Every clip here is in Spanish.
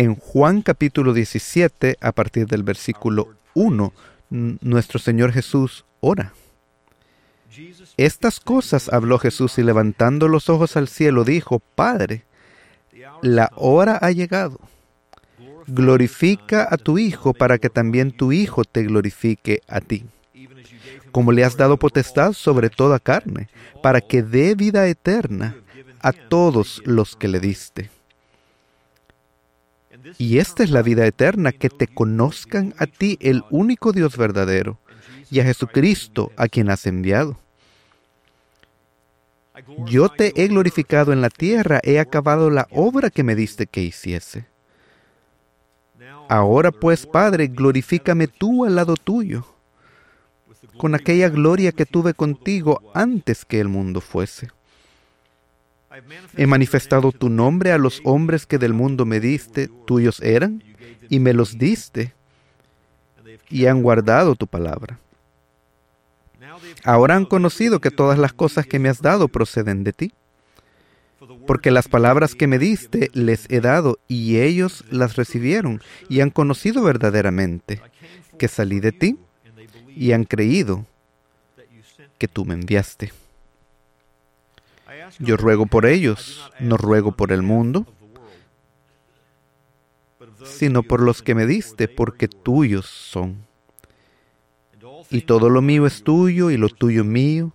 En Juan capítulo 17, a partir del versículo 1, nuestro Señor Jesús ora. Estas cosas habló Jesús y levantando los ojos al cielo dijo, Padre, la hora ha llegado. Glorifica a tu Hijo para que también tu Hijo te glorifique a ti. Como le has dado potestad sobre toda carne, para que dé vida eterna a todos los que le diste. Y esta es la vida eterna, que te conozcan a ti, el único Dios verdadero, y a Jesucristo, a quien has enviado. Yo te he glorificado en la tierra, he acabado la obra que me diste que hiciese. Ahora pues, Padre, glorifícame tú al lado tuyo, con aquella gloria que tuve contigo antes que el mundo fuese. He manifestado tu nombre a los hombres que del mundo me diste, tuyos eran, y me los diste, y han guardado tu palabra. Ahora han conocido que todas las cosas que me has dado proceden de ti, porque las palabras que me diste les he dado, y ellos las recibieron, y han conocido verdaderamente que salí de ti, y han creído que tú me enviaste. Yo ruego por ellos, no ruego por el mundo, sino por los que me diste, porque tuyos son. Y todo lo mío es tuyo y lo tuyo mío,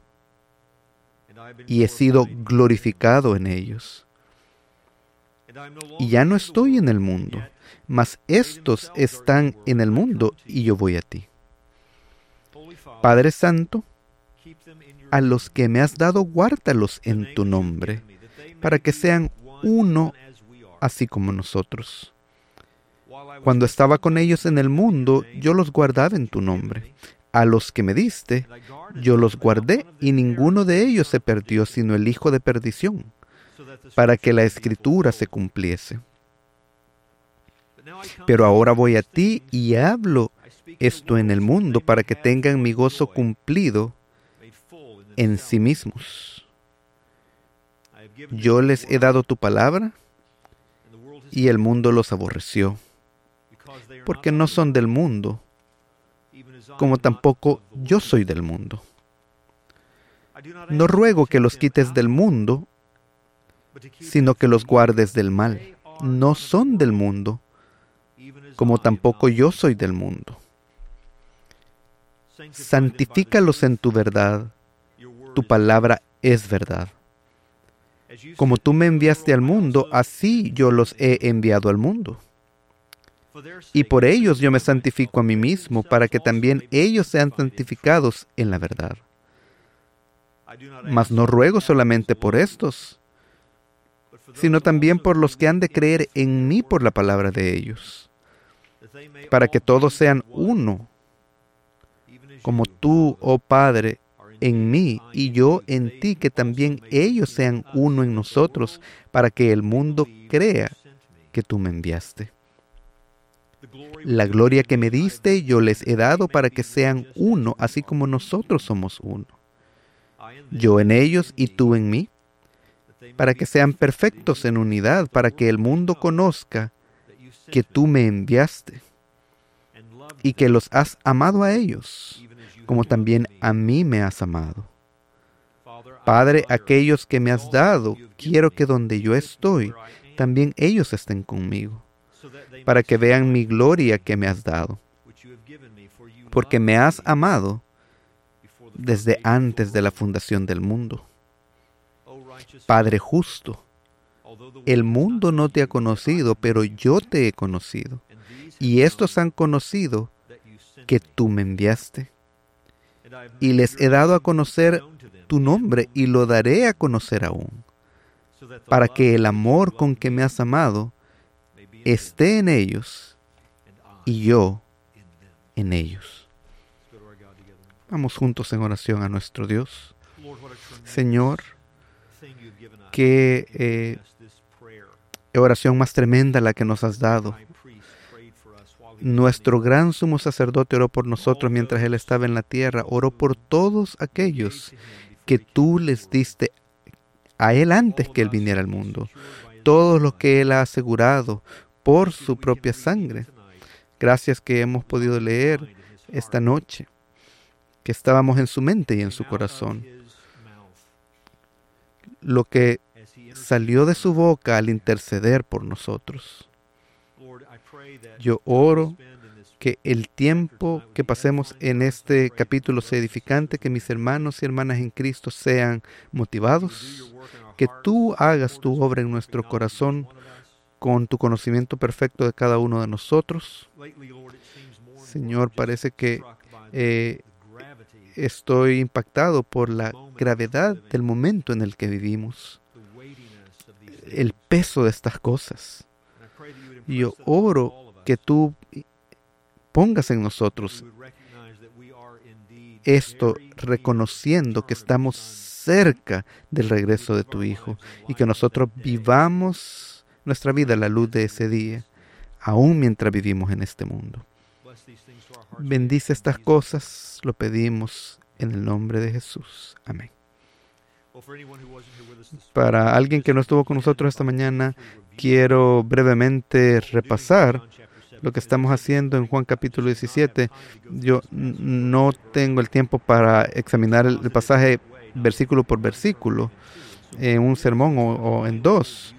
y he sido glorificado en ellos. Y ya no estoy en el mundo, mas estos están en el mundo y yo voy a ti. Padre Santo, a los que me has dado, guárdalos en tu nombre, para que sean uno así como nosotros. Cuando estaba con ellos en el mundo, yo los guardaba en tu nombre. A los que me diste, yo los guardé y ninguno de ellos se perdió sino el hijo de perdición, para que la escritura se cumpliese. Pero ahora voy a ti y hablo esto en el mundo para que tengan mi gozo cumplido en sí mismos. Yo les he dado tu palabra y el mundo los aborreció, porque no son del mundo, como tampoco yo soy del mundo. No ruego que los quites del mundo, sino que los guardes del mal. No son del mundo, como tampoco yo soy del mundo. Santifícalos en tu verdad tu palabra es verdad. Como tú me enviaste al mundo, así yo los he enviado al mundo. Y por ellos yo me santifico a mí mismo, para que también ellos sean santificados en la verdad. Mas no ruego solamente por estos, sino también por los que han de creer en mí por la palabra de ellos, para que todos sean uno, como tú, oh Padre, en mí y yo en ti, que también ellos sean uno en nosotros, para que el mundo crea que tú me enviaste. La gloria que me diste yo les he dado para que sean uno, así como nosotros somos uno. Yo en ellos y tú en mí, para que sean perfectos en unidad, para que el mundo conozca que tú me enviaste y que los has amado a ellos como también a mí me has amado. Padre, aquellos que me has dado, quiero que donde yo estoy, también ellos estén conmigo, para que vean mi gloria que me has dado, porque me has amado desde antes de la fundación del mundo. Padre justo, el mundo no te ha conocido, pero yo te he conocido, y estos han conocido que tú me enviaste y les he dado a conocer tu nombre y lo daré a conocer aún, para que el amor con que me has amado esté en ellos y yo en ellos. Vamos juntos en oración a nuestro Dios. Señor, qué eh, oración más tremenda la que nos has dado nuestro gran sumo sacerdote oró por nosotros mientras Él estaba en la tierra, oró por todos aquellos que tú les diste a Él antes que Él viniera al mundo, todos los que Él ha asegurado por su propia sangre. Gracias que hemos podido leer esta noche, que estábamos en su mente y en su corazón. Lo que salió de su boca al interceder por nosotros. Yo oro que el tiempo que pasemos en este capítulo sea edificante, que mis hermanos y hermanas en Cristo sean motivados, que tú hagas tu obra en nuestro corazón con tu conocimiento perfecto de cada uno de nosotros. Señor, parece que eh, estoy impactado por la gravedad del momento en el que vivimos, el peso de estas cosas. Yo oro que tú pongas en nosotros esto reconociendo que estamos cerca del regreso de tu Hijo y que nosotros vivamos nuestra vida a la luz de ese día, aún mientras vivimos en este mundo. Bendice estas cosas, lo pedimos en el nombre de Jesús. Amén. Para alguien que no estuvo con nosotros esta mañana, quiero brevemente repasar lo que estamos haciendo en Juan capítulo 17. Yo no tengo el tiempo para examinar el, pasaje versículo por versículo en un sermón o, en dos.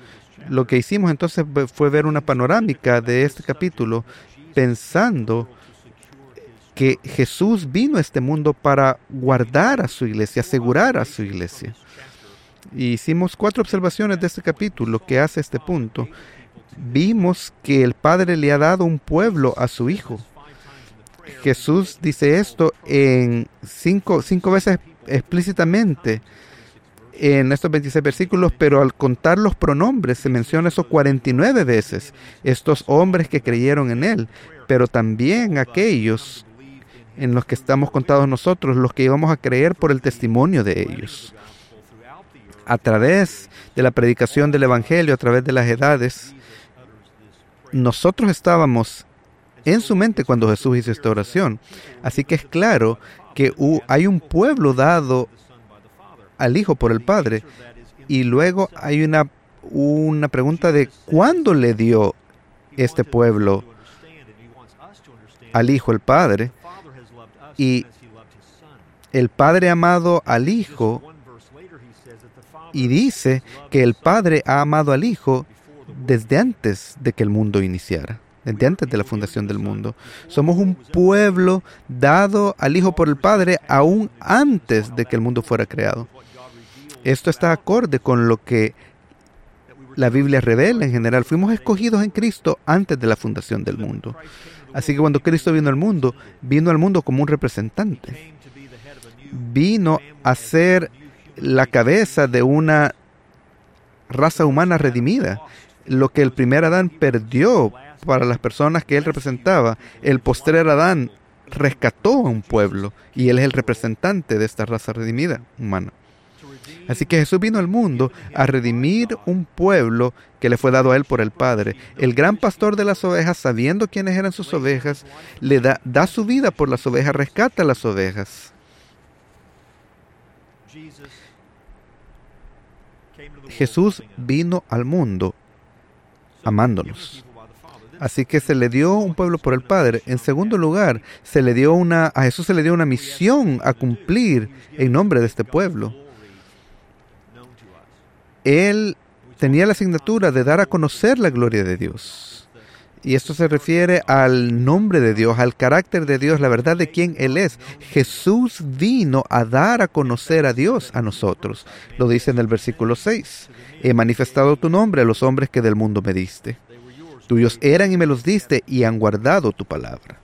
Lo que hicimos entonces fue ver una panorámica de este capítulo pensando que Jesús vino a este mundo para guardar a su iglesia, asegurar a su iglesia. hicimos cuatro observaciones de este capítulo que hace este punto vimos que el Padre le ha dado un pueblo a su Hijo. Jesús dice esto en cinco, cinco veces explícitamente en estos 26 versículos, pero al contar los pronombres se menciona eso 49 veces, estos hombres que creyeron en Él, pero también aquellos en los que estamos contados nosotros, los que íbamos a creer por el testimonio de ellos. A través de la predicación del Evangelio, a través de las edades, nosotros estábamos en su mente cuando Jesús hizo esta oración. Así que es claro que hay un pueblo dado al Hijo por el Padre. Y luego hay una, una pregunta de cuándo le dio este pueblo al Hijo el Padre. Y el Padre amado al Hijo y dice que el Padre ha amado al Hijo desde antes de que el mundo iniciara, desde antes de la fundación del mundo. Somos un pueblo dado al Hijo por el Padre aún antes de que el mundo fuera creado. Esto está acorde con lo que la Biblia revela en general. Fuimos escogidos en Cristo antes de la fundación del mundo. Así que cuando Cristo vino al mundo, vino al mundo como un representante. Vino a ser la cabeza de una raza humana redimida lo que el primer Adán perdió para las personas que él representaba, el postrer Adán rescató a un pueblo y él es el representante de esta raza redimida humana. Así que Jesús vino al mundo a redimir un pueblo que le fue dado a él por el Padre. El gran pastor de las ovejas, sabiendo quiénes eran sus ovejas, le da, da su vida por las ovejas, rescata a las ovejas. Jesús vino al mundo amándonos. Así que se le dio un pueblo por el Padre. En segundo lugar, se le dio una, a Jesús se le dio una misión a cumplir en nombre de este pueblo. Él tenía la asignatura de dar a conocer la gloria de Dios. Y esto se refiere al nombre de Dios, al carácter de Dios, la verdad de quién Él es. Jesús vino a dar a conocer a Dios a nosotros. Lo dice en el versículo 6. He manifestado tu nombre a los hombres que del mundo me diste. Tuyos eran y me los diste y han guardado tu palabra.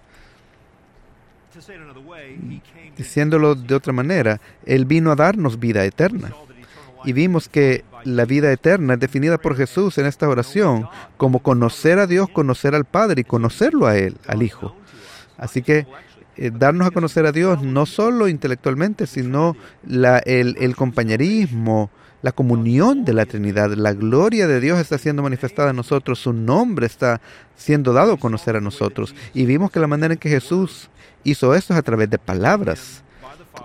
Diciéndolo de otra manera, Él vino a darnos vida eterna. Y vimos que la vida eterna es definida por Jesús en esta oración como conocer a Dios, conocer al Padre y conocerlo a Él, al Hijo. Así que eh, darnos a conocer a Dios no solo intelectualmente, sino el compañerismo, la comunión de la Trinidad, la gloria de Dios está siendo manifestada en nosotros, su nombre está siendo dado a conocer a nosotros. Y vimos que la manera en que Jesús hizo esto es a través de palabras,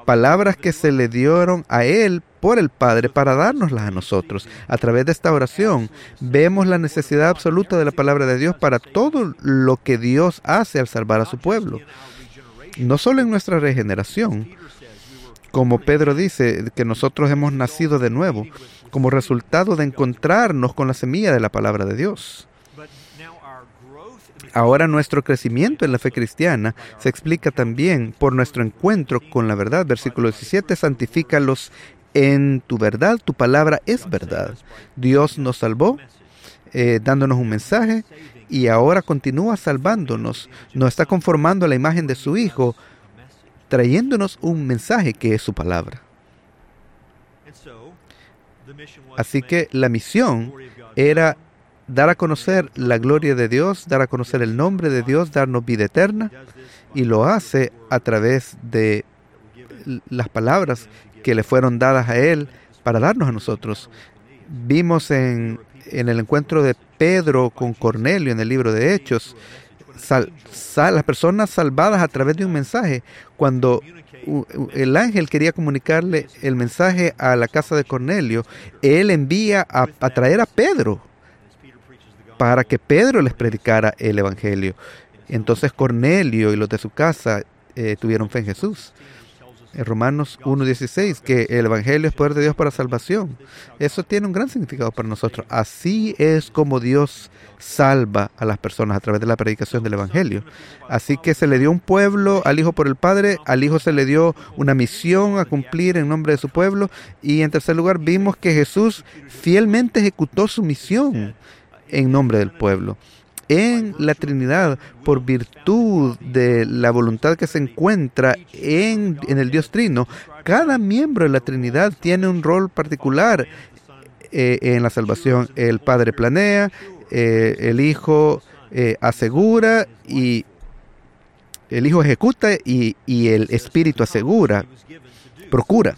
palabras que se le dieron a Él por el Padre para dárnoslas a nosotros. A través de esta oración vemos la necesidad absoluta de la palabra de Dios para todo lo que Dios hace al salvar a su pueblo. No solo en nuestra regeneración, como Pedro dice, que nosotros hemos nacido de nuevo, como resultado de encontrarnos con la semilla de la palabra de Dios. Ahora nuestro crecimiento en la fe cristiana se explica también por nuestro encuentro con la verdad. Versículo 17, santifícalos en tu verdad, tu palabra es verdad. Dios nos salvó eh, dándonos un mensaje y ahora continúa salvándonos. Nos está conformando a la imagen de su Hijo, trayéndonos un mensaje que es su palabra. Así que la misión era dar a conocer la gloria de Dios, dar a conocer el nombre de Dios, darnos vida eterna, y lo hace a través de las palabras que le fueron dadas a Él para darnos a nosotros. Vimos en, en el encuentro de Pedro con Cornelio en el libro de Hechos, las personas salvadas a través de un mensaje. Cuando el ángel quería comunicarle el mensaje a la casa de Cornelio, él envía a, traer a Pedro para que Pedro les predicara el Evangelio. Entonces Cornelio y los de su casa eh, tuvieron fe en Jesús. Romanos 1.16, que el Evangelio es poder de Dios para salvación. Eso tiene un gran significado para nosotros. Así es como Dios salva a las personas a través de la predicación del Evangelio. Así que se le dio un pueblo al Hijo por el Padre, al Hijo se le dio una misión a cumplir en nombre de su pueblo y en tercer lugar vimos que Jesús fielmente ejecutó su misión en nombre del pueblo en la Trinidad por virtud de la voluntad que se encuentra en, el Dios Trino. Cada miembro de la Trinidad tiene un rol particular eh, en la salvación. El Padre planea, eh, el Hijo eh, asegura y el Hijo ejecuta y, y el Espíritu asegura, procura.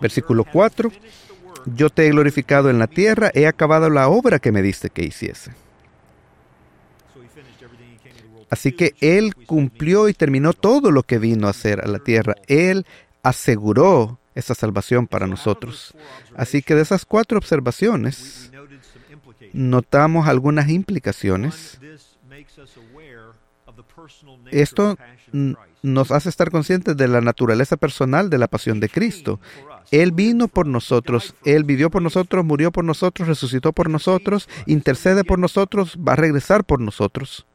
Versículo 4 yo te he glorificado en la tierra, he acabado la obra que me diste que hiciese. Así que Él cumplió y terminó todo lo que vino a hacer a la tierra. Él aseguró esa salvación para nosotros. Así que de esas cuatro observaciones notamos algunas implicaciones. Esto nos hace estar conscientes de la naturaleza personal de la pasión de Cristo. Él vino por nosotros, Él vivió por nosotros, murió por nosotros, resucitó por nosotros, intercede por nosotros, va a regresar por nosotros.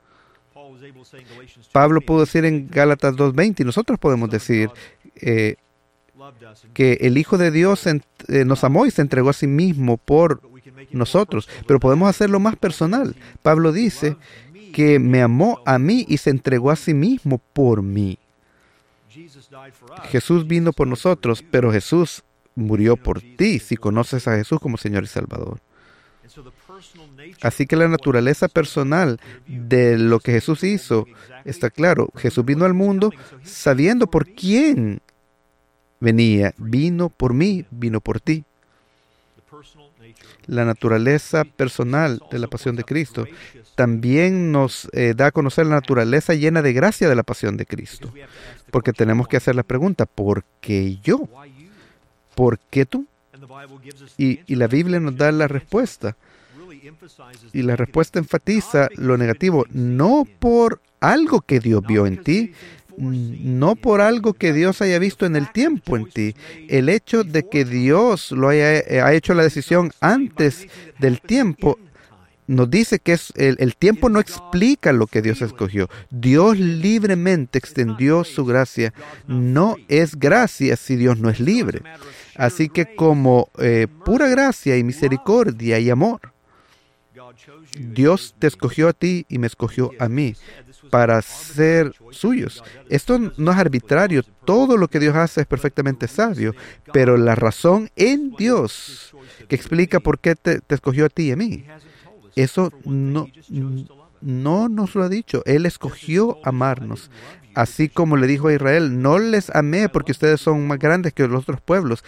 Pablo pudo decir en Gálatas 2.20 y nosotros podemos decir eh, que el Hijo de Dios eh, nos amó y se entregó a sí mismo por nosotros, pero podemos hacerlo más personal. Pablo dice que me amó a mí y se entregó a sí mismo por mí. Jesús vino por nosotros, pero Jesús murió por ti si conoces a Jesús como Señor y Salvador. Así que la naturaleza personal de lo que Jesús hizo está claro. Jesús vino al mundo sabiendo por quién venía. Vino por mí, vino por ti. La naturaleza personal de la pasión de Cristo también nos eh, da a conocer la naturaleza llena de gracia de la pasión de Cristo. Porque tenemos que hacer la pregunta, ¿por qué yo? ¿Por qué tú? Y, y la Biblia nos da la respuesta. Y la respuesta enfatiza lo negativo, no por algo que Dios vio en ti, no por algo que Dios haya visto en el tiempo en ti. El hecho de que Dios lo haya eh, ha hecho la decisión antes del tiempo nos dice que es el, el, tiempo no explica lo que Dios escogió. Dios libremente extendió su gracia. No es gracia si Dios no es libre. Así que como eh, pura gracia y misericordia y amor, Dios te escogió a ti y me escogió a mí para ser suyos. Esto no es arbitrario. Todo lo que Dios hace es perfectamente sabio, pero la razón en Dios que explica por qué te, escogió a ti y a mí eso no, no nos lo ha dicho. Él escogió amarnos. Así como le dijo a Israel, no les amé porque ustedes son más grandes que los otros pueblos.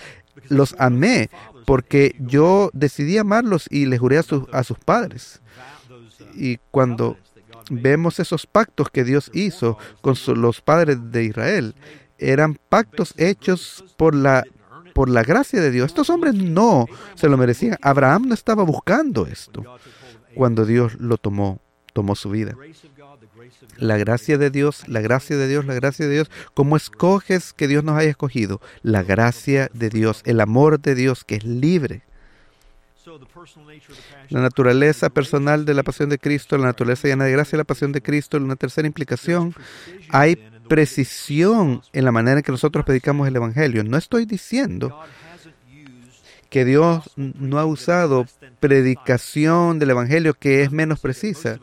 Los amé porque yo decidí amarlos y les juré a, a sus padres. Y cuando vemos esos pactos que Dios hizo con los padres de Israel, eran pactos hechos por la por la gracia de Dios. Estos hombres no se lo merecían. Abraham no estaba buscando esto cuando Dios lo tomó, tomó su vida. La gracia de Dios, la gracia de Dios, la gracia de Dios. ¿Cómo escoges que Dios nos haya escogido? La gracia de Dios, el amor de Dios que es libre. La naturaleza personal de la pasión de Cristo, la naturaleza llena de gracia de la pasión de Cristo, una tercera implicación, hay precisión en la manera en que nosotros predicamos el Evangelio. No estoy diciendo que Dios no ha usado predicación del Evangelio que es menos precisa.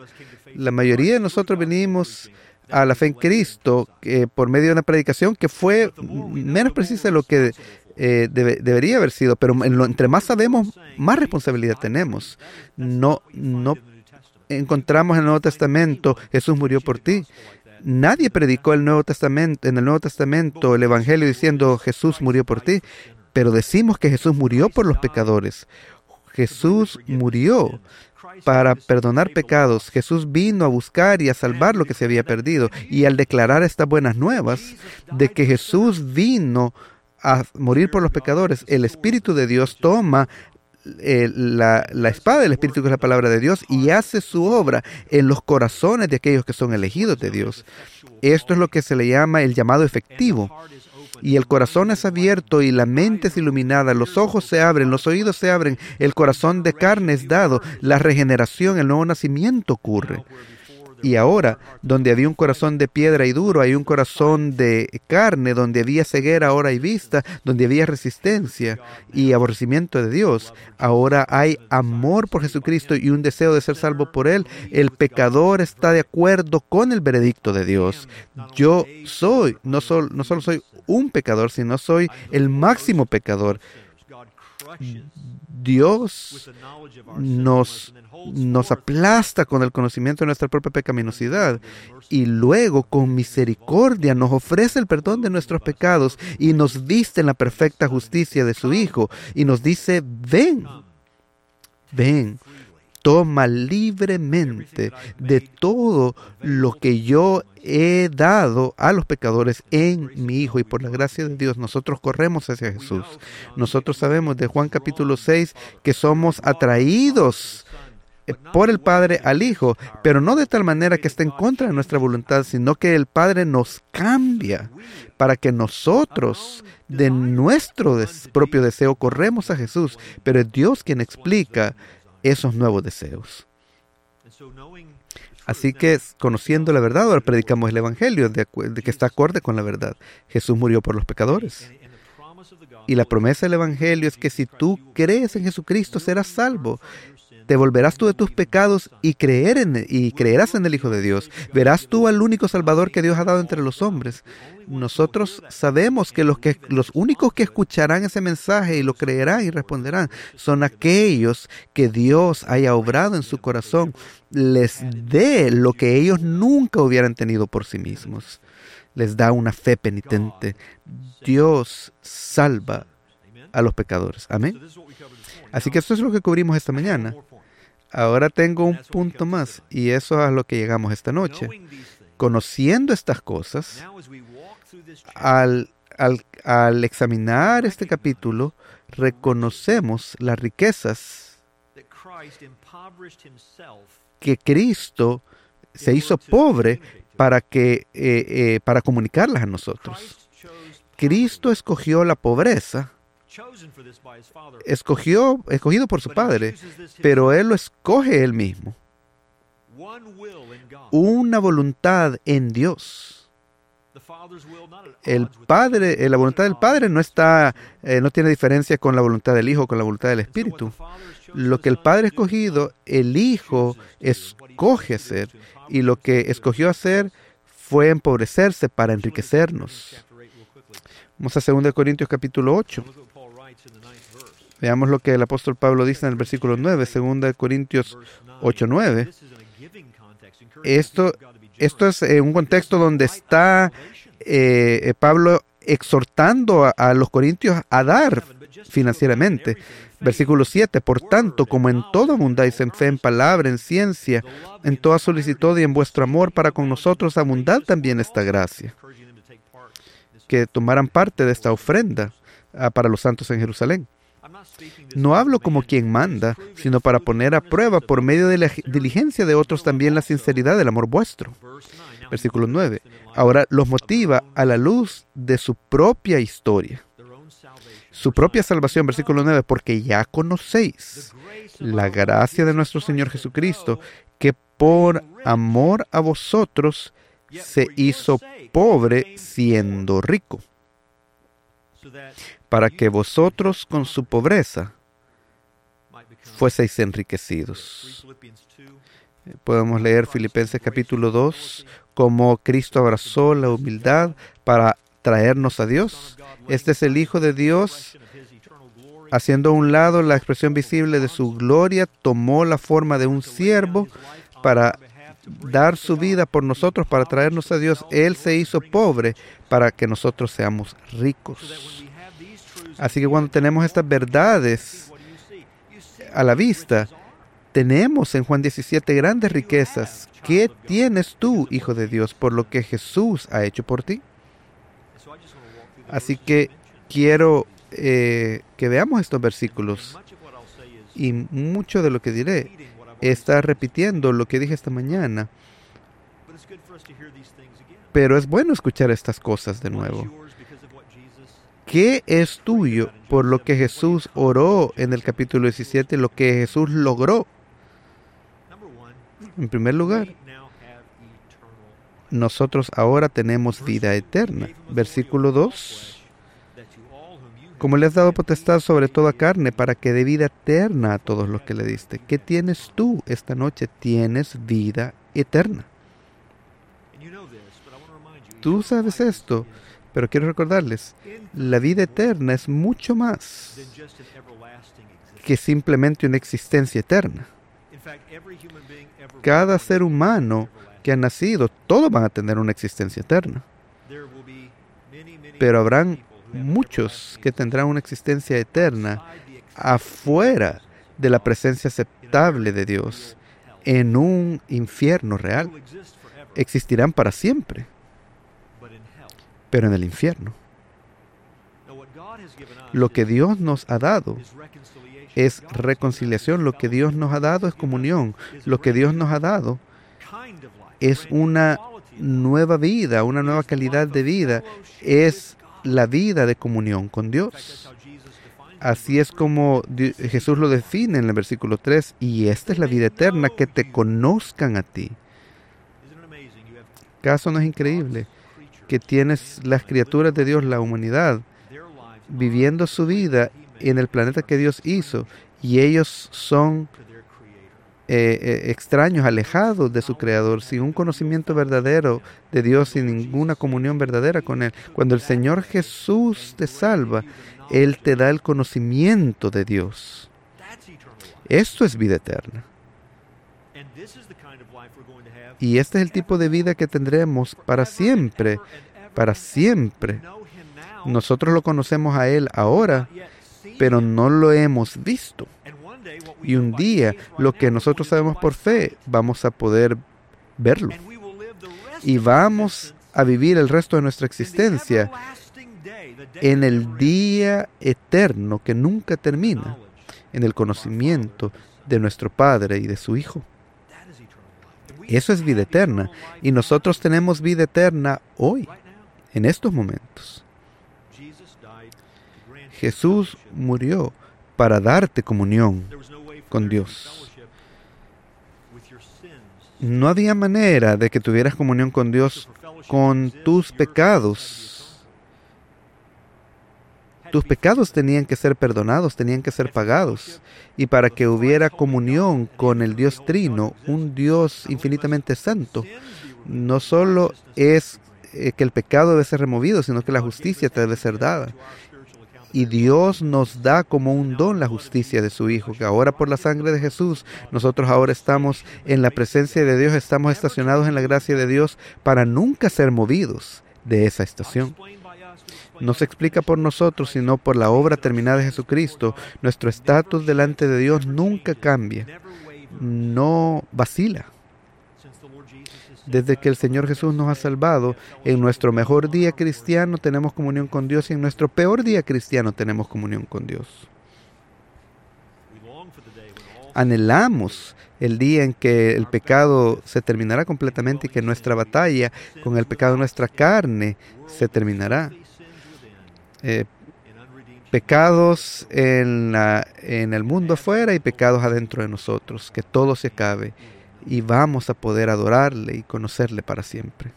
La mayoría de nosotros venimos a la fe en Cristo por medio de una predicación que fue menos precisa de lo que eh, debería haber sido, pero entre más sabemos, más responsabilidad tenemos. No, no encontramos en el Nuevo Testamento, Jesús murió por ti. Nadie predicó el Nuevo Testamento, en el Nuevo Testamento el Evangelio diciendo Jesús murió por ti, pero decimos que Jesús murió por los pecadores. Jesús murió para perdonar pecados. Jesús vino a buscar y a salvar lo que se había perdido. Y al declarar estas buenas nuevas de que Jesús vino a morir por los pecadores, el Espíritu de Dios toma eh, la, la, espada del Espíritu, que es la palabra de Dios, y hace su obra en los corazones de aquellos que son elegidos de Dios. Esto es lo que se le llama el llamado efectivo. Y el corazón es abierto y la mente es iluminada, los ojos se abren, los oídos se abren, el corazón de carne es dado, la regeneración, el nuevo nacimiento ocurre. Y ahora, donde había un corazón de piedra y duro, hay un corazón de carne, donde había ceguera, ahora hay vista, donde había resistencia y aborrecimiento de Dios. Ahora hay amor por Jesucristo y un deseo de ser salvo por Él. El pecador está de acuerdo con el veredicto de Dios. Yo soy, no, solo no solo soy un pecador, sino soy el máximo pecador. Dios nos, nos aplasta con el conocimiento de nuestra propia pecaminosidad y luego con misericordia nos ofrece el perdón de nuestros pecados y nos viste en la perfecta justicia de su Hijo y nos dice, ven, ven, toma libremente de todo lo que yo he dado a los pecadores en mi Hijo y por la gracia de Dios nosotros corremos hacia Jesús. Nosotros sabemos de Juan capítulo 6 que somos atraídos por el Padre al Hijo, pero no de tal manera que esté en contra de nuestra voluntad, sino que el Padre nos cambia para que nosotros de nuestro propio deseo corremos a Jesús, pero es Dios quien explica esos nuevos deseos. Así que conociendo la verdad, ahora predicamos el Evangelio de, que está acorde con la verdad. Jesús murió por los pecadores. Y la promesa del Evangelio es que si tú crees en Jesucristo serás salvo te volverás tú de tus pecados y, creer en, y creerás en el Hijo de Dios. Verás tú al único Salvador que Dios ha dado entre los hombres. Nosotros sabemos que los, que los únicos que escucharán ese mensaje y lo creerán y responderán son aquellos que Dios haya obrado en su corazón, les dé lo que ellos nunca hubieran tenido por sí mismos. Les da una fe penitente. Dios salva a los pecadores. Amén. Así que esto es lo que cubrimos esta mañana. Ahora tengo un punto más y eso es a lo que llegamos esta noche. Conociendo estas cosas, al, al, examinar este capítulo, reconocemos las riquezas que Cristo se hizo pobre para que eh, eh, para comunicarlas a nosotros. Cristo escogió la pobreza escogió, escogido por su Padre, pero Él lo escoge Él mismo. Una voluntad en Dios. El Padre, la voluntad del Padre no está, eh, no tiene diferencia con la voluntad del Hijo, con la voluntad del Espíritu. Lo que el Padre ha escogido, el Hijo escoge hacer, y lo que escogió hacer fue empobrecerse para enriquecernos. Vamos a 2 Corintios capítulo 8. Veamos lo que el apóstol Pablo dice en el versículo 9, 2 Corintios 8, 9. Esto, esto es eh, un contexto donde está eh, eh, Pablo exhortando a, los corintios a dar financieramente. Versículo 7, por tanto, como en todo abundáis en fe, en palabra, en ciencia, en toda solicitud y en vuestro amor para con nosotros, abundad también esta gracia. Que tomaran parte de esta ofrenda para los santos en Jerusalén. No hablo como quien manda, sino para poner a prueba por medio de la diligencia de otros también la sinceridad del amor vuestro. Versículo 9. Ahora los motiva a la luz de su propia historia. Su propia salvación, versículo 9, porque ya conocéis la gracia de nuestro Señor Jesucristo, que por amor a vosotros se hizo pobre siendo rico para que vosotros con su pobreza fueseis enriquecidos. Podemos leer Filipenses capítulo 2, como Cristo abrazó la humildad para traernos a Dios. Este es el Hijo de Dios, haciendo a un lado la expresión visible de su gloria, tomó la forma de un siervo para dar su vida por nosotros, para traernos a Dios. Él se hizo pobre para que nosotros seamos ricos. Así que cuando tenemos estas verdades a la vista, tenemos en Juan 17 grandes riquezas. ¿Qué tienes tú, Hijo de Dios, por lo que Jesús ha hecho por ti? Así que quiero eh, que veamos estos versículos y mucho de lo que diré está repitiendo lo que dije esta mañana. Pero es bueno escuchar estas cosas de nuevo. ¿Qué es tuyo por lo que Jesús oró en el capítulo 17, lo que Jesús logró? En primer lugar, nosotros ahora tenemos vida eterna. Versículo 2. Como le has dado potestad sobre toda carne para que dé vida eterna a todos los que le diste. ¿Qué tienes tú esta noche? Tienes vida eterna. Tú sabes esto, pero quiero recordarles, la vida eterna es mucho más que simplemente una existencia eterna. Cada ser humano que ha nacido, todos van a tener una existencia eterna. Pero habrán muchos que tendrán una existencia eterna afuera de la presencia aceptable de Dios, en un infierno real. Existirán para siempre pero en el infierno. Lo que Dios nos ha dado es reconciliación, lo que Dios nos ha dado es comunión, lo que Dios nos ha dado es una nueva vida, una nueva calidad de vida, es la vida de comunión con Dios. Así es como Jesús lo define en el versículo 3, y esta es la vida eterna, que te conozcan a ti. ¿Caso no es increíble? Que tienes las criaturas de Dios, la humanidad, viviendo su vida en el planeta que Dios hizo y ellos son eh, eh, extraños, alejados de su Creador, sin un conocimiento verdadero de Dios, sin ninguna comunión verdadera con Él. Cuando el Señor Jesús te salva, Él te da el conocimiento de Dios. Esto es vida eterna. Y este es el tipo de vida que tendremos para siempre, para siempre. Nosotros lo conocemos a Él ahora, pero no lo hemos visto. Y un día lo que nosotros sabemos por fe, vamos a poder verlo. Y vamos a vivir el resto de nuestra existencia en el día eterno que nunca termina, en el conocimiento de nuestro Padre y de su Hijo. Eso es vida eterna. Y nosotros tenemos vida eterna hoy, en estos momentos. Jesús murió para darte comunión con Dios. No había manera de que tuvieras comunión con Dios con tus pecados tus pecados tenían que ser perdonados, tenían que ser pagados. Y para que hubiera comunión con el Dios Trino, un Dios infinitamente santo, no solo es eh, que el pecado debe ser removido, sino que la justicia te debe ser dada. Y Dios nos da como un don la justicia de su Hijo, que ahora por la sangre de Jesús, nosotros ahora estamos en la presencia de Dios, estamos estacionados en la gracia de Dios para nunca ser movidos de esa estación no se explica por nosotros, sino por la obra terminada de Jesucristo. Nuestro estatus delante de Dios nunca cambia, no vacila. Desde que el Señor Jesús nos ha salvado, en nuestro mejor día cristiano tenemos comunión con Dios y en nuestro peor día cristiano tenemos comunión con Dios. Anhelamos el día en que el pecado se terminará completamente y que nuestra batalla con el pecado de nuestra carne se terminará. Eh, pecados en, la, en el mundo afuera y pecados adentro de nosotros, que todo se acabe y vamos a poder adorarle y conocerle para siempre.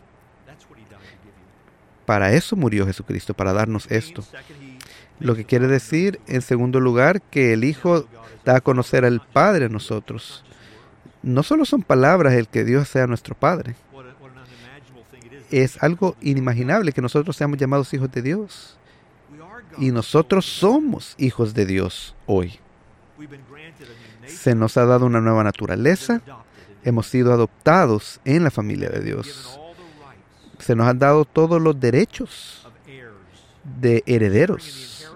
Para eso murió Jesucristo, para darnos esto. Lo que quiere decir, en segundo lugar, que el Hijo da a conocer al Padre a nosotros. No solo son palabras el que Dios sea nuestro Padre. Es algo inimaginable que nosotros seamos llamados hijos de Dios. Y nosotros somos hijos de Dios hoy. Se nos ha dado una nueva naturaleza. Hemos sido adoptados en la familia de Dios. Se nos han dado todos los derechos de herederos,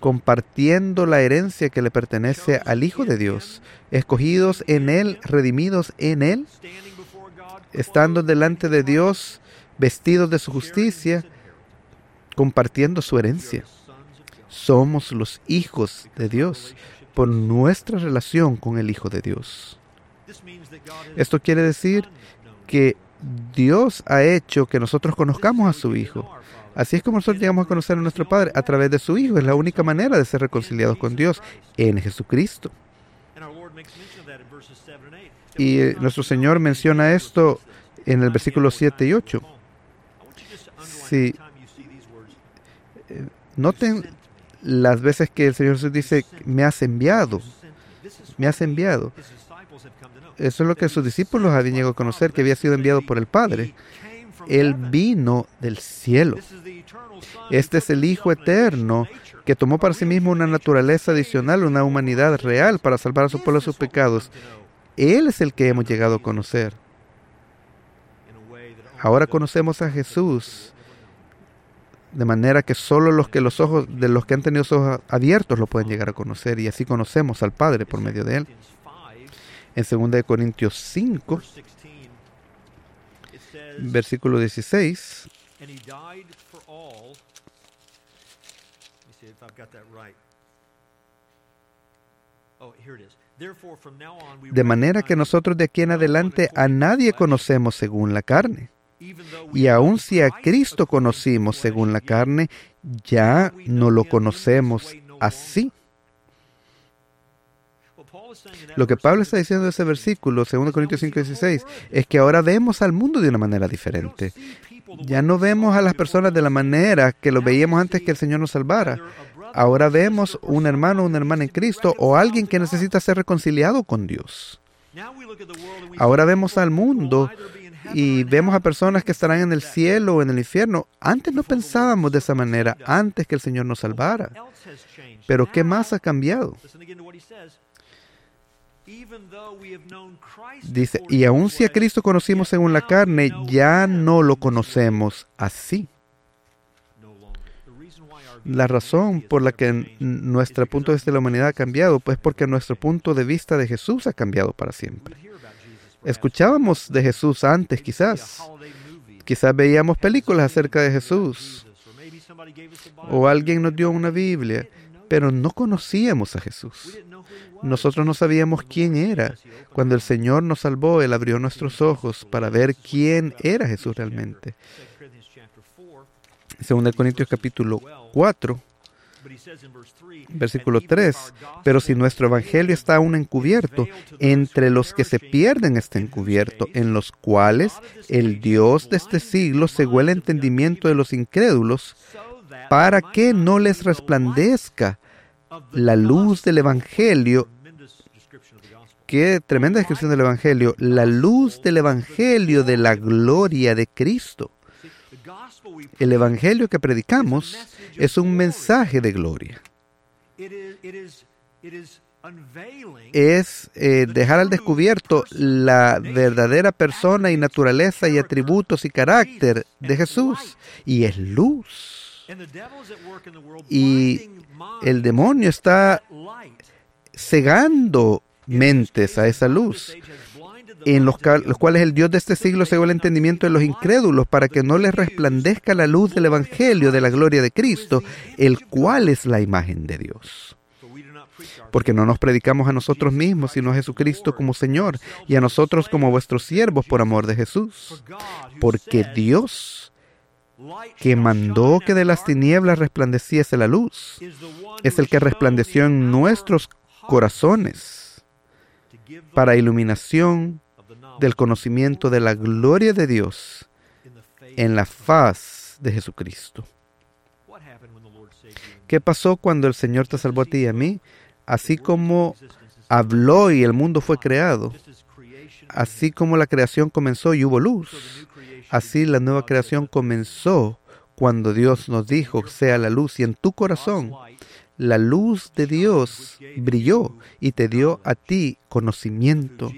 compartiendo la herencia que le pertenece al Hijo de Dios, escogidos en Él, redimidos en Él, estando delante de Dios, vestidos de su justicia, compartiendo su herencia. Somos los hijos de Dios por nuestra relación con el Hijo de Dios. Esto quiere decir que Dios ha hecho que nosotros conozcamos a su Hijo. Así es como nosotros llegamos a conocer a nuestro Padre a través de su Hijo. Es la única manera de ser reconciliados con Dios en Jesucristo. Y eh, nuestro Señor menciona esto en el versículo 7 y 8. Si Noten las veces que el Señor Jesús dice, me has enviado, me has enviado. Eso es lo que sus discípulos habían llegado a conocer, que había sido enviado por el Padre. Él vino del cielo. Este es el Hijo eterno que tomó para sí mismo una naturaleza adicional, una humanidad real para salvar a su pueblo de sus pecados. Él es el que hemos llegado a conocer. Ahora conocemos a Jesús de manera que solo los que los ojos de los que han tenido los ojos abiertos lo pueden llegar a conocer y así conocemos al Padre por medio de él. En 2 Corintios 5 versículo 16 de manera que nosotros de aquí en adelante a nadie conocemos según la carne. Y aun si a Cristo conocimos según la carne, ya no lo conocemos así. Lo que Pablo está diciendo en ese versículo, 2 Corintios 5, 16, es que ahora vemos al mundo de una manera diferente. Ya no vemos a las personas de la manera que lo veíamos antes que el Señor nos salvara. Ahora vemos un hermano o una hermana en Cristo o alguien que necesita ser reconciliado con Dios. Ahora vemos al mundo y vemos a personas que estarán en el cielo o en el infierno. Antes no pensábamos de esa manera, antes que el Señor nos salvara. Pero ¿qué más ha cambiado? Dice, y aun si a Cristo conocimos según la carne, ya no lo conocemos así. La razón por la que nuestro punto de vista de la humanidad ha cambiado, pues porque nuestro punto de vista de Jesús ha cambiado para siempre. Escuchábamos de Jesús antes, quizás. Quizás veíamos películas acerca de Jesús. O alguien nos dio una Biblia, pero no conocíamos a Jesús. Nosotros no sabíamos quién era. Cuando el Señor nos salvó, Él abrió nuestros ojos para ver quién era Jesús realmente. Según el Corintios capítulo 4, Versículo 3. Pero si nuestro evangelio está aún encubierto, entre los que se pierden está encubierto, en los cuales el Dios de este siglo cegó el entendimiento de los incrédulos, para que no les resplandezca la luz del evangelio. Qué tremenda descripción del evangelio. La luz del evangelio de la gloria de Cristo el Evangelio que predicamos es un mensaje de gloria. Es eh, dejar al descubierto la verdadera persona y naturaleza y atributos y carácter de Jesús. Y es luz. Y el demonio está cegando mentes a esa luz. En los, cuales el Dios de este siglo cegó el entendimiento de los incrédulos para que no les resplandezca la luz del Evangelio de la gloria de Cristo, el cual es la imagen de Dios. Porque no nos predicamos a nosotros mismos, sino a Jesucristo como Señor y a nosotros como vuestros siervos por amor de Jesús. Porque Dios, que mandó que de las tinieblas resplandeciese la luz, es el que resplandeció en nuestros corazones para iluminación del conocimiento de la gloria de Dios en la faz de Jesucristo. ¿Qué pasó cuando el Señor te salvó a ti y a mí? Así como habló y el mundo fue creado, así como la creación comenzó y hubo luz, así la nueva creación comenzó cuando Dios nos dijo, sea la luz, y en tu corazón la luz de Dios brilló y te dio a ti conocimiento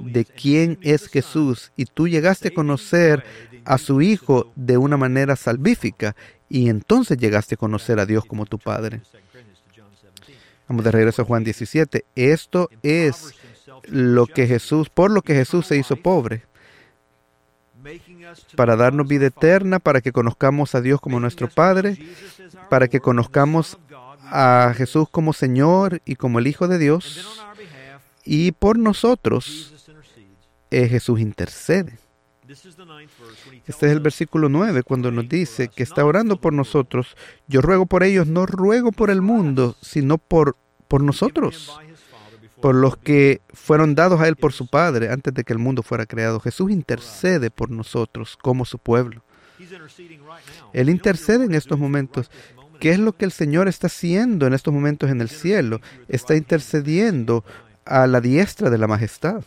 de quién es Jesús y tú llegaste a conocer a su Hijo de una manera salvífica y entonces llegaste a conocer a Dios como tu Padre. Vamos de regreso a Juan 17. Esto es lo que Jesús, por lo que Jesús se hizo pobre, para darnos vida eterna, para que conozcamos a Dios como nuestro Padre, para que conozcamos a Jesús como Señor y como el Hijo de Dios, y por nosotros eh, Jesús intercede. Este es el versículo 9 cuando nos dice que está orando por nosotros. Yo ruego por ellos, no ruego por el mundo, sino por, por nosotros, por los que fueron dados a Él por su Padre antes de que el mundo fuera creado. Jesús intercede por nosotros como su pueblo. Él intercede en estos momentos. ¿Qué es lo que el Señor está haciendo en estos momentos en el cielo? Está intercediendo a la diestra de la majestad.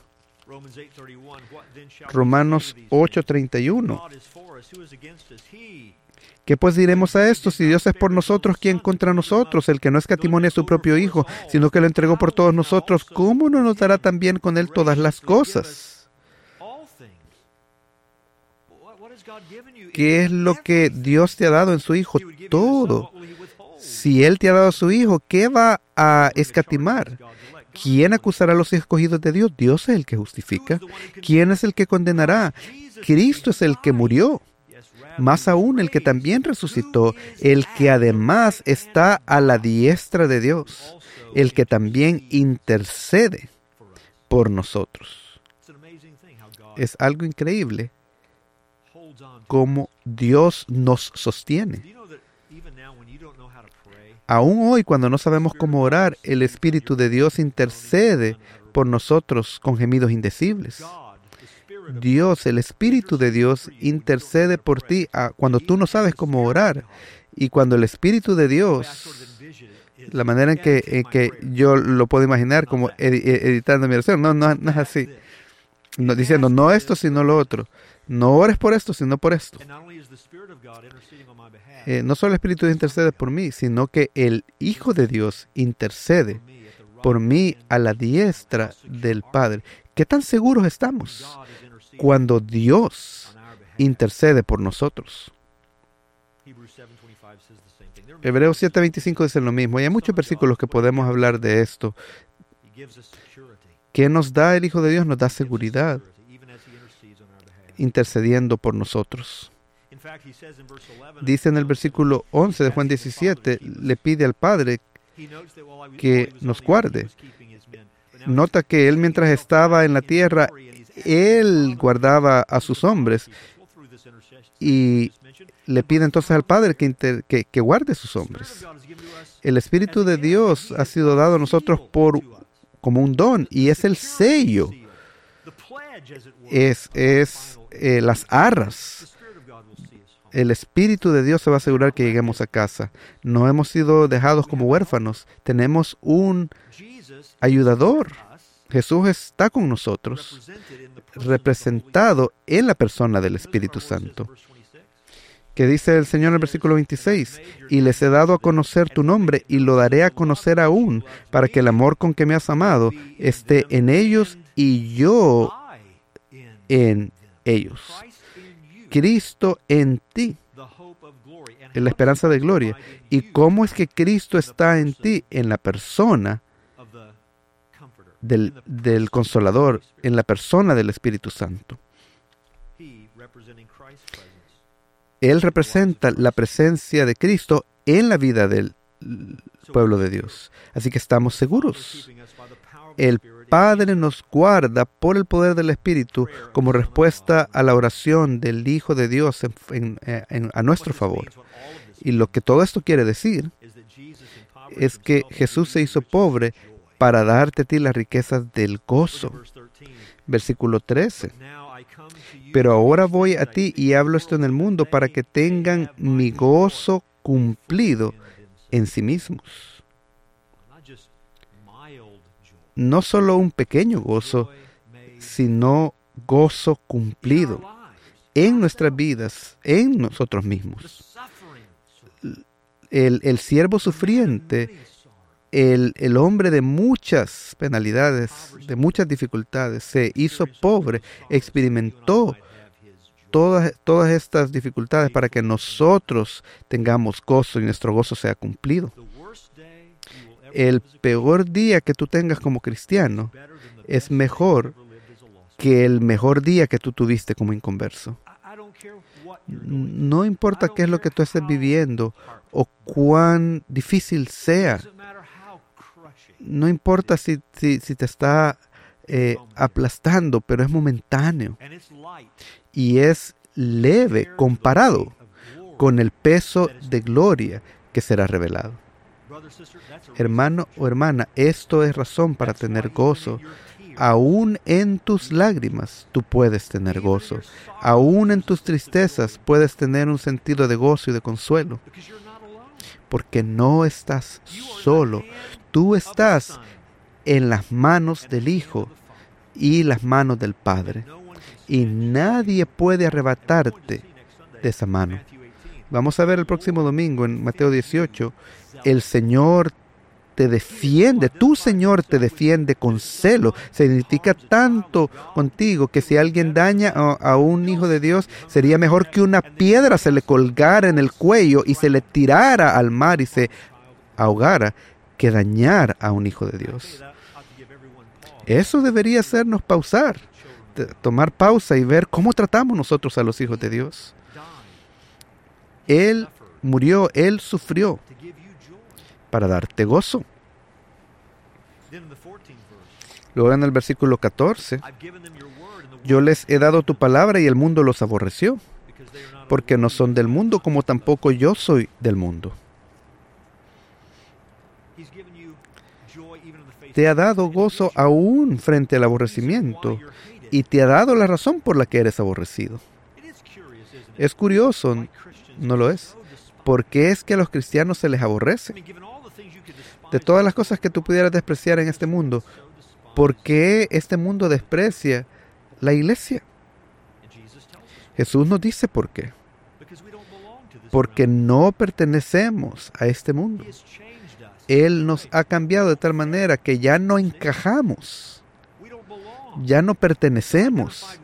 Romanos 8:31. ¿Qué pues diremos a esto? Si Dios es por nosotros, ¿quién contra nosotros? El que no escatimone a su propio Hijo, sino que lo entregó por todos nosotros, ¿cómo no nos dará también con Él todas las cosas? ¿Qué es lo que Dios te ha dado en su Hijo? Todo. Si Él te ha dado a su Hijo, ¿qué va a escatimar? ¿Quién acusará a los escogidos de Dios? Dios es el que justifica. ¿Quién es el que condenará? Cristo es el que murió. Más aún el que también resucitó, el que además está a la diestra de Dios, el que también intercede por nosotros. Es algo increíble cómo Dios nos sostiene. Aún hoy, cuando no sabemos cómo orar, el Espíritu de Dios intercede por nosotros con gemidos indecibles. Dios, el Espíritu de Dios, intercede por ti cuando tú no sabes cómo orar. Y cuando el Espíritu de Dios, la manera en que, que yo lo puedo imaginar como editando mi oración, no, no, es así. No, diciendo, no esto, sino lo otro. No ores por esto, sino por esto. Eh, no solo el Espíritu intercede por mí, sino que el Hijo de Dios intercede por mí a la diestra del Padre. ¿Qué tan seguros estamos cuando Dios intercede por nosotros? Hebreos 7:25 dice lo mismo. Y hay muchos versículos que podemos hablar de esto. ¿Qué nos da el Hijo de Dios? Nos da seguridad intercediendo por nosotros. Dice en el versículo 11 de Juan 17, le pide al Padre que nos guarde. Nota que él mientras estaba en la tierra, él guardaba a sus hombres y le pide entonces al Padre que, que, guarde sus hombres. El Espíritu de Dios ha sido dado a nosotros por, como un don y es el sello, es, es eh, las arras el Espíritu de Dios se va a asegurar que lleguemos a casa. No hemos sido dejados como huérfanos. Tenemos un ayudador. Jesús está con nosotros, representado en la persona del Espíritu Santo. Que dice el Señor en el versículo 26, y les he dado a conocer tu nombre y lo daré a conocer aún, para que el amor con que me has amado esté en ellos y yo en ellos. Cristo en ti, en la esperanza de gloria. ¿Y cómo es que Cristo está en ti? En la persona del, del Consolador en la persona del Espíritu Santo. Él representa la presencia de Cristo en la vida del pueblo de Dios. Así que estamos seguros. El Padre nos guarda por el poder del Espíritu como respuesta a la oración del Hijo de Dios a nuestro favor. Y lo que todo esto quiere decir es que Jesús se hizo pobre para darte a ti las riquezas del gozo. Versículo 13. Pero ahora voy a ti y hablo esto en el mundo para que tengan mi gozo cumplido en sí mismos. No solo un pequeño gozo, sino gozo cumplido en nuestras vidas, en nosotros mismos. El, el siervo sufriente el, hombre de muchas penalidades, de muchas dificultades, se hizo pobre, experimentó todas, todas estas dificultades para que nosotros tengamos gozo y nuestro gozo sea cumplido. El peor día que tú tengas como cristiano es mejor que el mejor día que tú tuviste como inconverso. No importa qué es lo que tú estés viviendo o cuán difícil sea no importa si, si, te está eh, aplastando, pero es momentáneo. Y es leve comparado con el peso de gloria que será revelado. Hermano o hermana, esto es razón para tener gozo. Aún en tus lágrimas tú puedes tener gozo. Aún en tus tristezas puedes tener un sentido de gozo y de consuelo. Porque no estás solo. Tú estás en las manos del Hijo y las manos del Padre. Y nadie puede arrebatarte de esa mano. Vamos a ver el próximo domingo en Mateo 18. El Señor te defiende, tu Señor te defiende con celo. Se identifica tanto contigo que si alguien daña a, a, un hijo de Dios, sería mejor que una piedra se le colgara en el cuello y se le tirara al mar y se ahogara que dañar a un hijo de Dios. Eso debería hacernos pausar, tomar pausa y ver cómo tratamos nosotros a los hijos de Dios. Él murió, Él sufrió para darte gozo. Luego en el versículo 14, yo les he dado tu palabra y el mundo los aborreció, porque no son del mundo como tampoco yo soy del mundo. te ha dado gozo aún frente al aborrecimiento y te ha dado la razón por la que eres aborrecido. Es curioso, ¿no lo es? ¿Por qué es que a los cristianos se les aborrece? De todas las cosas que tú pudieras despreciar en este mundo, ¿por qué este mundo desprecia la iglesia? Jesús nos dice por qué. Porque no pertenecemos a este mundo. Él nos ha cambiado de tal manera que ya no encajamos, ya no pertenecemos.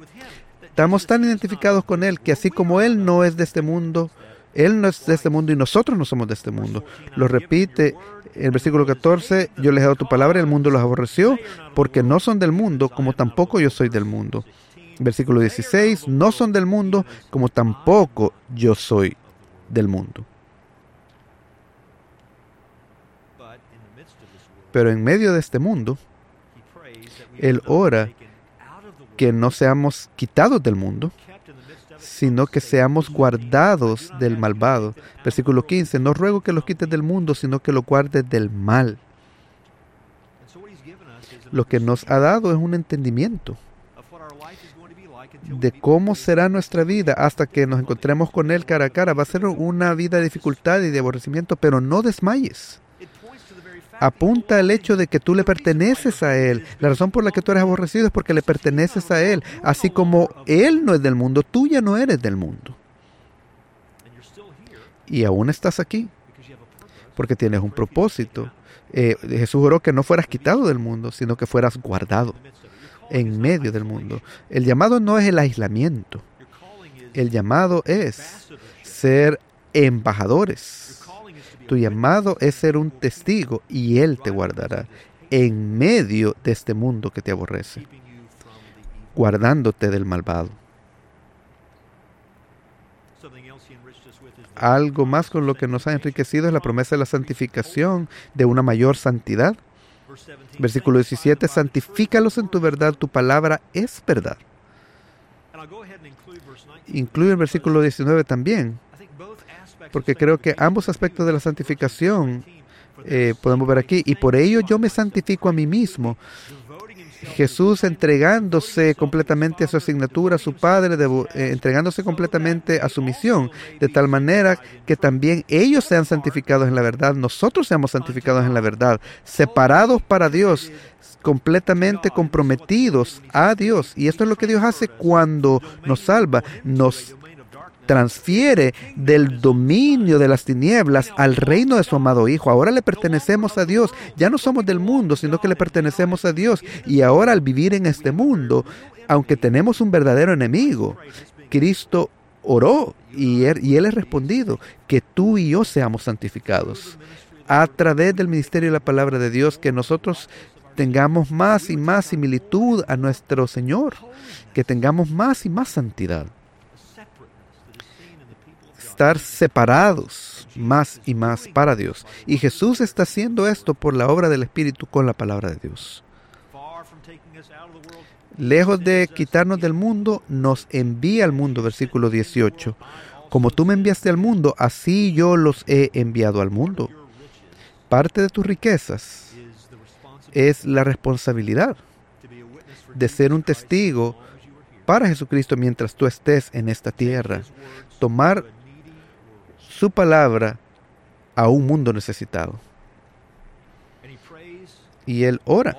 Estamos tan identificados con Él que así como Él no es de este mundo, Él no es de este mundo y nosotros no somos de este mundo. Lo repite el versículo 14, yo les he dado tu palabra y el mundo los aborreció porque no son del mundo como tampoco yo soy del mundo. Versículo 16, no son del mundo como tampoco yo soy del mundo. Pero en medio de este mundo, Él ora que no seamos quitados del mundo, sino que seamos guardados del malvado. Versículo 15, no ruego que los quites del mundo, sino que los guardes del mal. Lo que nos ha dado es un entendimiento de cómo será nuestra vida hasta que nos encontremos con Él cara a cara. Va a ser una vida de dificultad y de aborrecimiento, pero no desmayes apunta al hecho de que tú le perteneces a Él. La razón por la que tú eres aborrecido es porque le perteneces a Él. Así como Él no es del mundo, tú ya no eres del mundo. Y aún estás aquí porque tienes un propósito. Eh, Jesús juró que no fueras quitado del mundo, sino que fueras guardado en medio del mundo. El llamado no es el aislamiento. El llamado es ser embajadores tu llamado es ser un testigo y Él te guardará. en medio de este mundo que te aborrece, guardándote del malvado. Algo más con lo que nos ha enriquecido es la promesa de la santificación, de una mayor santidad. Versículo 17, santifícalos en tu verdad, tu palabra es verdad. Incluye el versículo 19 también, porque creo que ambos aspectos de la santificación eh, podemos ver aquí, y por ello yo me santifico a mí mismo. Jesús entregándose completamente a su asignatura, a su Padre, eh, entregándose completamente a su misión, de tal manera que también ellos sean santificados en la verdad, nosotros seamos santificados en la verdad, separados para Dios, completamente comprometidos a Dios. Y esto es lo que Dios hace cuando nos salva, nos transfiere del dominio de las tinieblas al reino de su amado Hijo. Ahora le pertenecemos a Dios. Ya no somos del mundo, sino que le pertenecemos a Dios. Y ahora al vivir en este mundo, aunque tenemos un verdadero enemigo, Cristo oró y él, y él respondido que tú y yo seamos santificados a través del ministerio de la palabra de Dios, que nosotros tengamos más y más similitud a nuestro Señor, que tengamos más y más santidad estar separados más y más para Dios. Y Jesús está haciendo esto por la obra del Espíritu con la palabra de Dios. Lejos de quitarnos del mundo, nos envía al mundo, versículo 18. Como tú me enviaste al mundo, así yo los he enviado al mundo. Parte de tus riquezas es la responsabilidad de ser un testigo para Jesucristo mientras tú estés en esta tierra. Tomar su palabra a un mundo necesitado. Y Él ora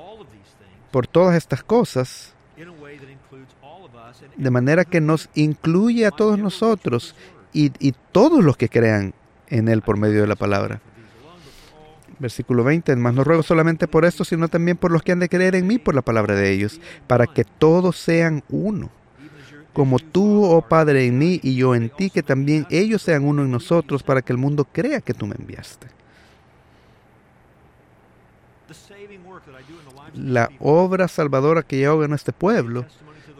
por todas estas cosas de manera que nos incluye a todos nosotros y, y, todos los que crean en Él por medio de la palabra. Versículo 20, más no ruego solamente por esto, sino también por los que han de creer en mí por la palabra de ellos, para que todos sean uno como tú, oh Padre, en mí y yo en ti, que también ellos sean uno en nosotros para que el mundo crea que tú me enviaste. La obra salvadora que yo hago en este pueblo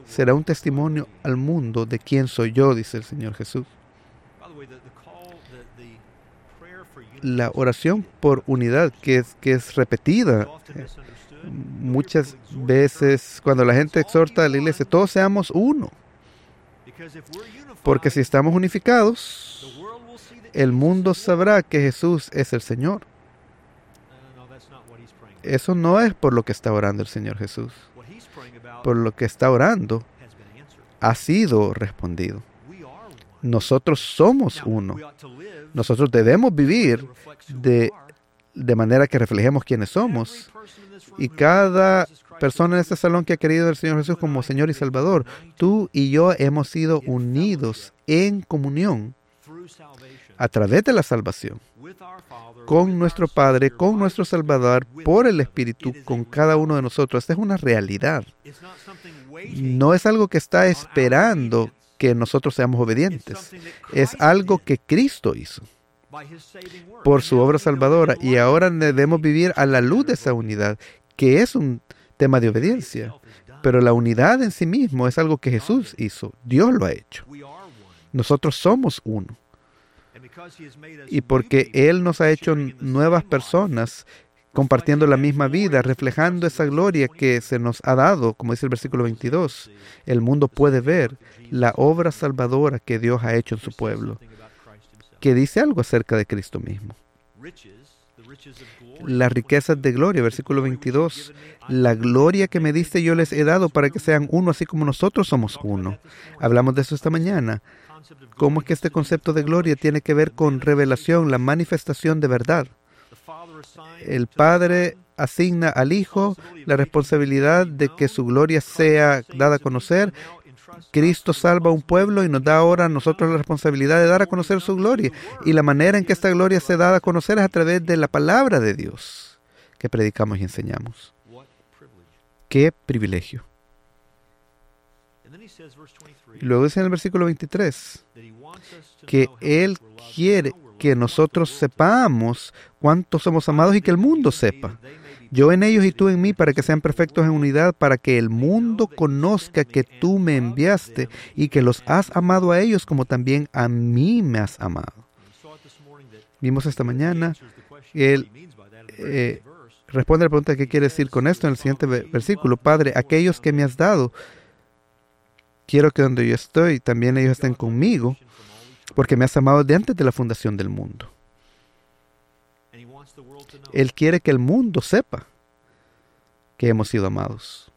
será un testimonio al mundo de quién soy yo, dice el Señor Jesús. La oración por unidad, que es, que es repetida eh, muchas veces cuando la gente exhorta a la iglesia, todos seamos uno. Porque si estamos unificados, el mundo sabrá que Jesús es el Señor. Eso no es por lo que está orando el Señor Jesús. Por lo que está orando ha sido respondido. Nosotros somos uno. Nosotros debemos vivir de, de manera que reflejemos quiénes somos. Y cada persona en este salón que ha querido al Señor Jesús como Señor y Salvador, tú y yo hemos sido unidos en comunión a través de la salvación con nuestro Padre, con nuestro Salvador, por el Espíritu, con cada uno de nosotros. Esta es una realidad. No es algo que está esperando que nosotros seamos obedientes. Es algo que Cristo hizo por su obra salvadora y ahora debemos vivir a la luz de esa unidad, que es un tema de obediencia. Pero la unidad en sí mismo es algo que Jesús hizo. Dios lo ha hecho. Nosotros somos uno. Y porque Él nos ha hecho nuevas personas compartiendo la misma vida, reflejando esa gloria que se nos ha dado, como dice el versículo 22, el mundo puede ver la obra salvadora que Dios ha hecho en su pueblo, que dice algo acerca de Cristo mismo las riquezas de gloria, versículo 22. La gloria que me diste yo les he dado para que sean uno, así como nosotros somos uno. Hablamos de eso esta mañana. ¿Cómo es que este concepto de gloria tiene que ver con revelación, la manifestación de verdad? El Padre asigna al Hijo la responsabilidad de que su gloria sea dada a conocer Cristo salva a un pueblo y nos da ahora a nosotros la responsabilidad de dar a conocer su gloria. Y la manera en que esta gloria se da a conocer es a través de la palabra de Dios que predicamos y enseñamos. Qué privilegio. Y luego dice en el versículo 23 que Él quiere que nosotros sepamos cuánto somos amados y que el mundo sepa, yo en ellos y tú en mí, para que sean perfectos en unidad, para que el mundo conozca que tú me enviaste y que los has amado a ellos como también a mí me has amado. Vimos esta mañana, él eh, responde la pregunta qué quiere decir con esto en el siguiente versículo. Padre, aquellos que me has dado, quiero que donde yo estoy, también ellos estén conmigo, porque me has amado de antes de la fundación del mundo. Él quiere que el mundo sepa que hemos sido amados.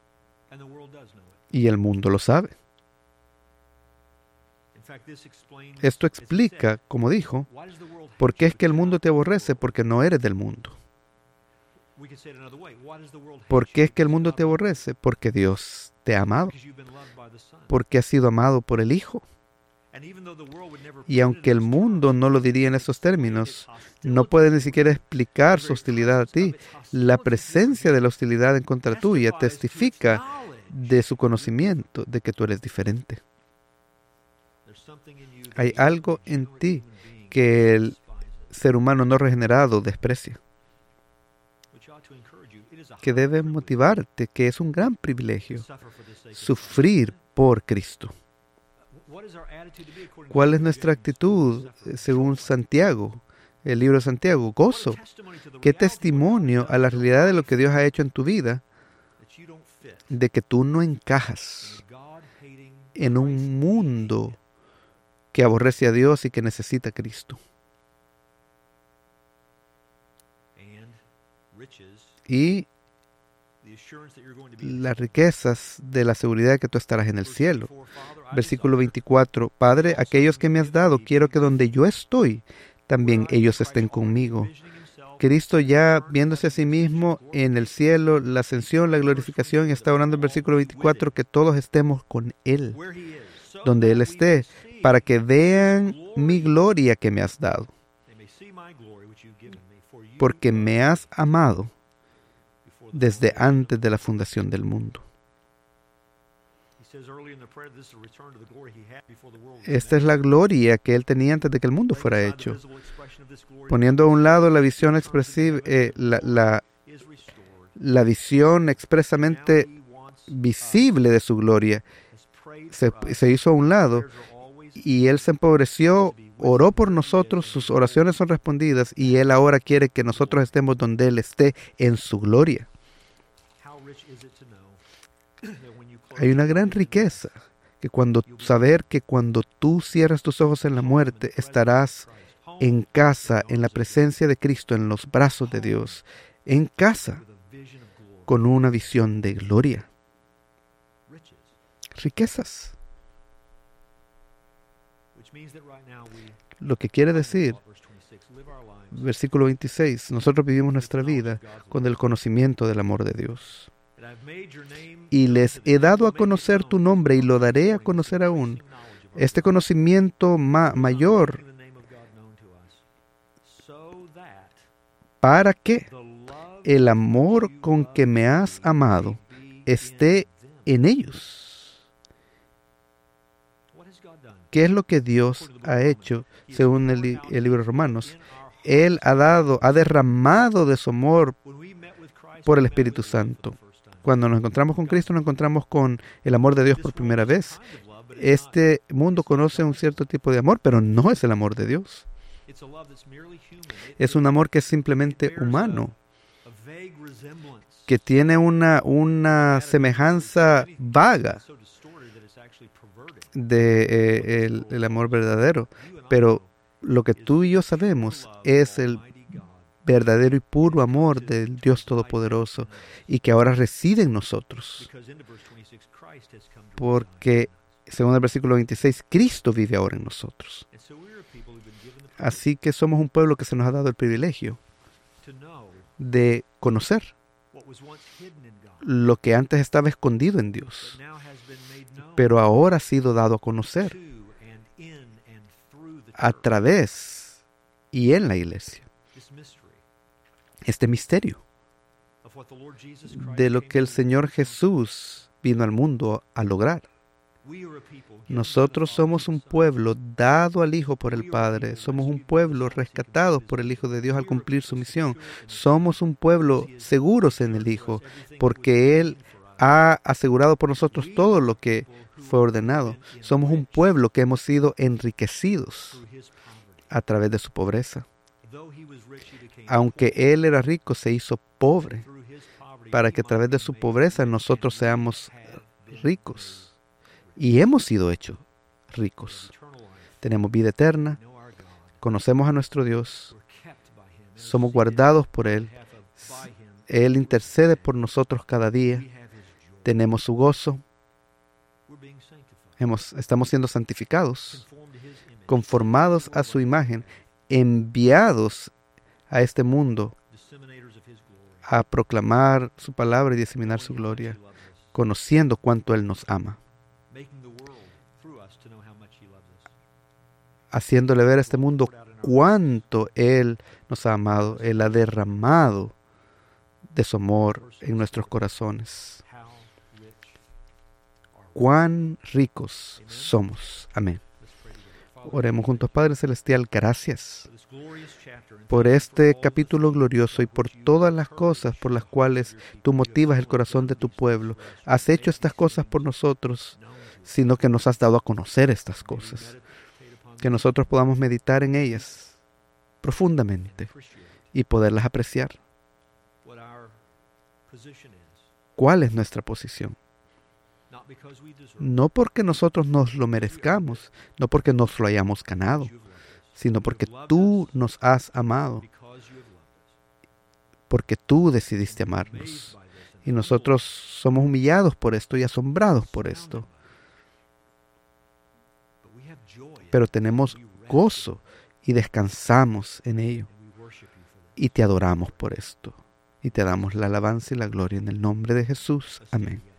Y el mundo lo sabe. Esto explica, como dijo, por qué es que el mundo te aborrece, porque no eres del mundo. ¿Por qué es que el mundo te aborrece? Porque Dios te ha amado. Porque has sido amado por el Hijo. Y aunque el mundo no lo diría en esos términos, no puede ni siquiera explicar su hostilidad a ti. La presencia de la hostilidad en contra tuya testifica de su conocimiento de que tú eres diferente. Hay algo en ti que el ser humano no regenerado desprecia, que debe motivarte, que es un gran privilegio sufrir por Cristo. ¿Cuál es nuestra actitud según Santiago? El libro de Santiago, gozo. ¿Qué testimonio a la realidad de lo que Dios ha hecho en tu vida? De que tú no encajas en un mundo que aborrece a Dios y que necesita a Cristo. Y las riquezas de la seguridad de que tú estarás en el cielo. Versículo 24, Padre, aquellos que me has dado, quiero que donde yo estoy, también ellos estén conmigo. Cristo ya viéndose a sí mismo en el cielo, la ascensión, la glorificación, está orando el versículo 24 que todos estemos con Él, donde Él esté, para que vean mi gloria que me has dado, porque me has amado desde antes de la fundación del mundo. Esta es la gloria que él tenía antes de que el mundo fuera hecho. Poniendo a un lado la visión expresiva, eh, la, la, visión expresamente visible de su gloria, se, se hizo a un lado y él se empobreció, oró por nosotros, sus oraciones son respondidas y él ahora quiere que nosotros estemos donde él esté en su gloria. Hay una gran riqueza que cuando saber que cuando tú cierras tus ojos en la muerte estarás en casa, en la presencia de Cristo, en los brazos de Dios, en casa, con una visión de gloria. Riquezas. Lo que quiere decir, versículo 26, nosotros vivimos nuestra vida con el conocimiento del amor de Dios y les he dado a conocer tu nombre y lo daré a conocer aún. Este conocimiento mayor para que el amor con que me has amado esté en ellos. ¿Qué es lo que Dios ha hecho según el, el libro de Romanos? Él ha dado, ha derramado de su amor por el Espíritu Santo. Cuando nos encontramos con Cristo, nos encontramos con el amor de Dios por primera vez. Este mundo conoce un cierto tipo de amor, pero no es el amor de Dios. Es un amor que es simplemente humano, que tiene una, una semejanza vaga de eh, el, amor verdadero. Pero lo que tú y yo sabemos es el verdadero y puro amor del Dios Todopoderoso y que ahora reside en nosotros. Porque, según el versículo 26, Cristo vive ahora en nosotros. Así que somos un pueblo que se nos ha dado el privilegio de conocer lo que antes estaba escondido en Dios, pero ahora ha sido dado a conocer a través y en la iglesia este misterio de lo que el Señor Jesús vino al mundo a lograr. Nosotros somos un pueblo dado al Hijo por el Padre. Somos un pueblo rescatado por el Hijo de Dios al cumplir su misión. Somos un pueblo seguros en el Hijo porque Él ha asegurado por nosotros todo lo que fue ordenado. Somos un pueblo que hemos sido enriquecidos a través de su pobreza. Aunque Él era rico, se hizo pobre. Para que a través de su pobreza nosotros seamos ricos. Y hemos sido hechos ricos. Tenemos vida eterna, conocemos a nuestro Dios, somos guardados por Él, Él intercede por nosotros cada día, tenemos su gozo, hemos, estamos siendo santificados, conformados a su imagen, enviados a este mundo a proclamar su palabra y diseminar su gloria, conociendo cuánto Él nos ama. Haciéndole ver a este mundo cuánto Él nos ha amado, Él ha derramado de su amor en nuestros corazones. Cuán ricos somos. Amén. Oremos juntos, Padre Celestial, gracias por este capítulo glorioso y por todas las cosas por las cuales tú motivas el corazón de tu pueblo. Has hecho estas cosas por nosotros, sino que nos has dado a conocer estas cosas. Que nosotros podamos meditar en ellas profundamente y poderlas apreciar. ¿Cuál es nuestra posición? No porque nosotros nos lo merezcamos, no porque nos lo hayamos ganado, sino porque tú nos has amado, porque tú decidiste amarnos. Y nosotros somos humillados por esto y asombrados por esto. Pero tenemos gozo y descansamos en ello. Y te adoramos por esto. Y te damos la alabanza y la gloria en el nombre de Jesús. Amén.